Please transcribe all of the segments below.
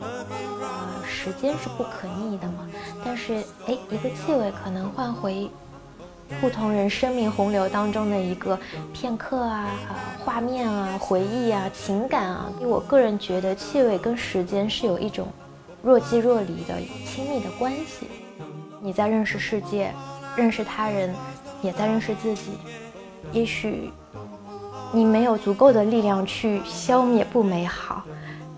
呃，时间是不可逆的嘛，但是哎，一个气味可能换回不同人生命洪流当中的一个片刻啊、啊画面啊、回忆啊、情感啊。我个人觉得，气味跟时间是有一种若即若离的亲密的关系。你在认识世界，认识他人，也在认识自己。也许你没有足够的力量去消灭不美好，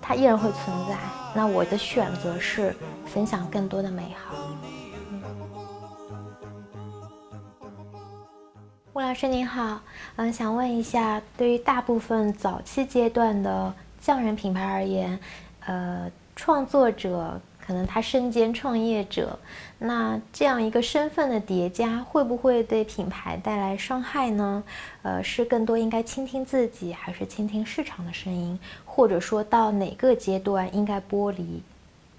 它依然会存在。那我的选择是分享更多的美好。吴老师您好，嗯，想问一下，对于大部分早期阶段的匠人品牌而言，呃，创作者可能他身兼创业者，那这样一个身份的叠加，会不会对品牌带来伤害呢？呃，是更多应该倾听自己，还是倾听市场的声音？或者说到哪个阶段应该剥离，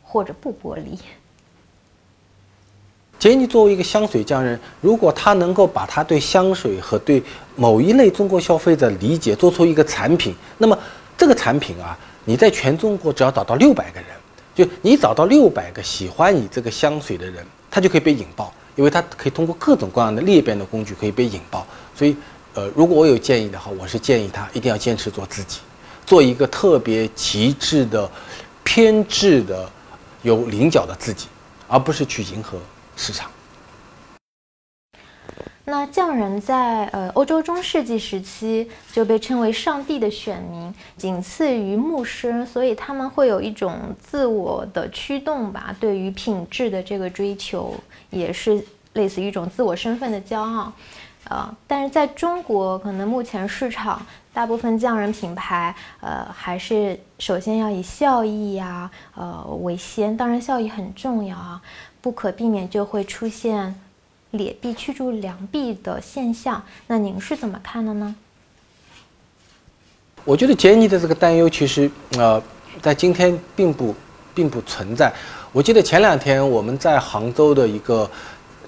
或者不剥离？杰尼作为一个香水匠人，如果他能够把他对香水和对某一类中国消费者理解做出一个产品，那么这个产品啊，你在全中国只要找到六百个人，就你找到六百个喜欢你这个香水的人，他就可以被引爆，因为他可以通过各种各样的裂变的工具可以被引爆。所以，呃，如果我有建议的话，我是建议他一定要坚持做自己，做一个特别极致的、偏执的、有棱角的自己，而不是去迎合。市场。那匠人在呃欧洲中世纪时期就被称为上帝的选民，仅次于牧师，所以他们会有一种自我的驱动吧，对于品质的这个追求，也是类似于一种自我身份的骄傲。呃，但是在中国，可能目前市场大部分匠人品牌，呃，还是首先要以效益呀，呃为先，当然效益很重要啊。不可避免就会出现劣币驱逐良币的现象，那您是怎么看的呢？我觉得杰尼的这个担忧其实呃，在今天并不并不存在。我记得前两天我们在杭州的一个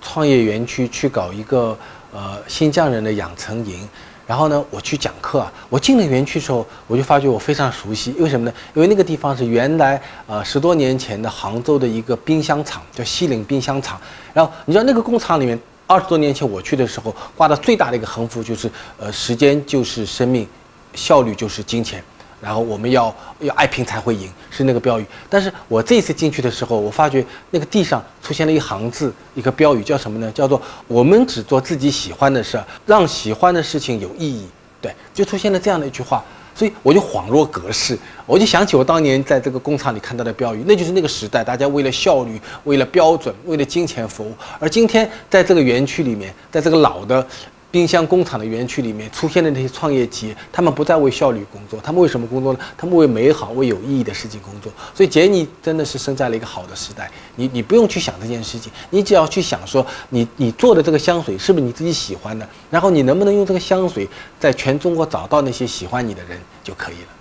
创业园区去搞一个呃新疆人的养成营。然后呢，我去讲课啊。我进了园区的时候，我就发觉我非常熟悉。为什么呢？因为那个地方是原来呃十多年前的杭州的一个冰箱厂，叫西岭冰箱厂。然后你知道那个工厂里面，二十多年前我去的时候，挂的最大的一个横幅就是呃时间就是生命，效率就是金钱。然后我们要要爱拼才会赢，是那个标语。但是我这次进去的时候，我发觉那个地上出现了一行字，一个标语叫什么呢？叫做“我们只做自己喜欢的事，让喜欢的事情有意义”。对，就出现了这样的一句话，所以我就恍若隔世，我就想起我当年在这个工厂里看到的标语，那就是那个时代，大家为了效率、为了标准、为了金钱服务。而今天在这个园区里面，在这个老的。冰箱工厂的园区里面出现的那些创业企业，他们不再为效率工作，他们为什么工作呢？他们为美好、为有意义的事情工作。所以杰尼真的是生在了一个好的时代。你你不用去想这件事情，你只要去想说，你你做的这个香水是不是你自己喜欢的？然后你能不能用这个香水在全中国找到那些喜欢你的人就可以了。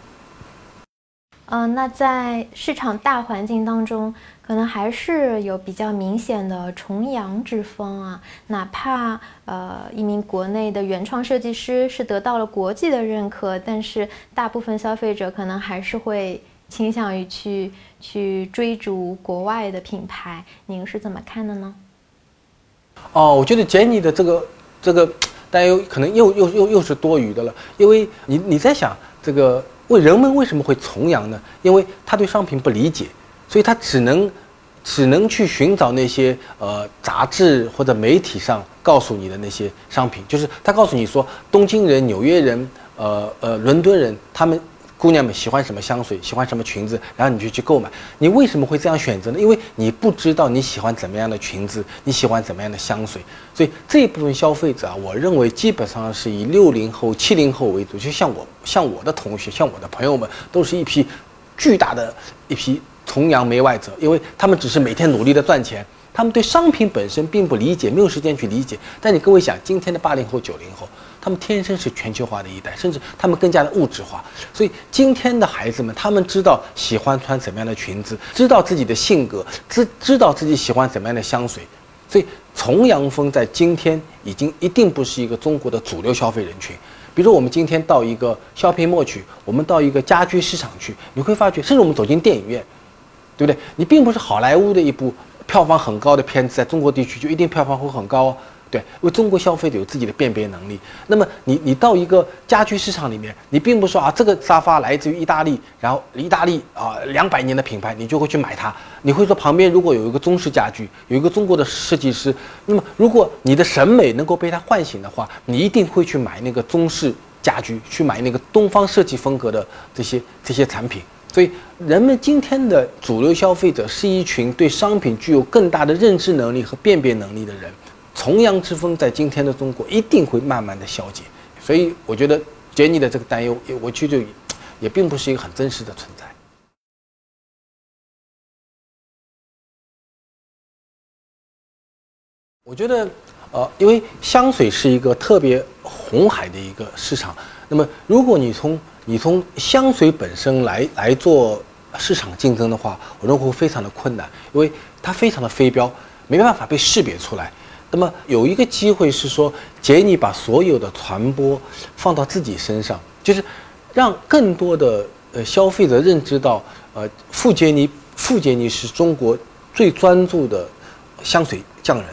嗯，那在市场大环境当中，可能还是有比较明显的重洋之风啊。哪怕呃一名国内的原创设计师是得到了国际的认可，但是大部分消费者可能还是会倾向于去去追逐国外的品牌。您是怎么看的呢？哦，我觉得 Jenny 的这个这个担忧可能又又又又是多余的了，因为你你在想这个。为人们为什么会崇洋呢？因为他对商品不理解，所以他只能只能去寻找那些呃杂志或者媒体上告诉你的那些商品，就是他告诉你说东京人、纽约人、呃呃伦敦人他们。姑娘们喜欢什么香水，喜欢什么裙子，然后你就去购买。你为什么会这样选择呢？因为你不知道你喜欢怎么样的裙子，你喜欢怎么样的香水。所以这一部分消费者啊，我认为基本上是以六零后、七零后为主。就像我，像我的同学，像我的朋友们，都是一批巨大的一批崇洋媚外者，因为他们只是每天努力的赚钱，他们对商品本身并不理解，没有时间去理解。但你各位想，今天的八零后、九零后。他们天生是全球化的一代，甚至他们更加的物质化。所以今天的孩子们，他们知道喜欢穿怎么样的裙子，知道自己的性格，知知道自己喜欢怎么样的香水。所以重阳风在今天已经一定不是一个中国的主流消费人群。比如我们今天到一个 shopping mall 去，我们到一个家居市场去，你会发觉，甚至我们走进电影院，对不对？你并不是好莱坞的一部票房很高的片子，在中国地区就一定票房会很高哦。对，因为中国消费者有自己的辨别能力。那么你你到一个家居市场里面，你并不说啊这个沙发来自于意大利，然后意大利啊两百年的品牌，你就会去买它。你会说旁边如果有一个中式家具，有一个中国的设计师，那么如果你的审美能够被他唤醒的话，你一定会去买那个中式家居，去买那个东方设计风格的这些这些产品。所以，人们今天的主流消费者是一群对商品具有更大的认知能力和辨别能力的人。重阳之风在今天的中国一定会慢慢的消解，所以我觉得杰尼的这个担忧，我觉得也并不是一个很真实的存在。我觉得，呃，因为香水是一个特别红海的一个市场，那么如果你从你从香水本身来来做市场竞争的话，我认为会非常的困难，因为它非常的非标，没办法被识别出来。那么有一个机会是说，杰尼把所有的传播放到自己身上，就是让更多的呃消费者认知到，呃，富杰尼富杰尼是中国最专注的香水匠人。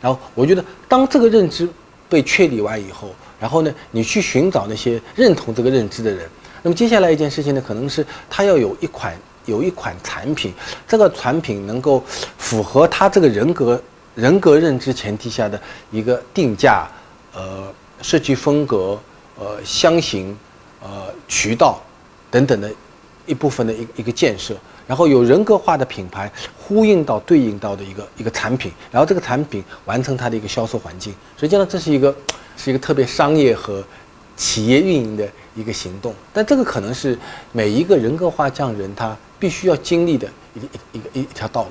然后我觉得，当这个认知被确立完以后，然后呢，你去寻找那些认同这个认知的人。那么接下来一件事情呢，可能是他要有一款有一款产品，这个产品能够符合他这个人格。人格认知前提下的一个定价，呃，设计风格，呃，香型，呃，渠道等等的一部分的一一个建设，然后有人格化的品牌呼应到对应到的一个一个产品，然后这个产品完成它的一个销售环境。实际上，这是一个是一个特别商业和企业运营的一个行动，但这个可能是每一个人格化匠人他必须要经历的一个一一个一条道路。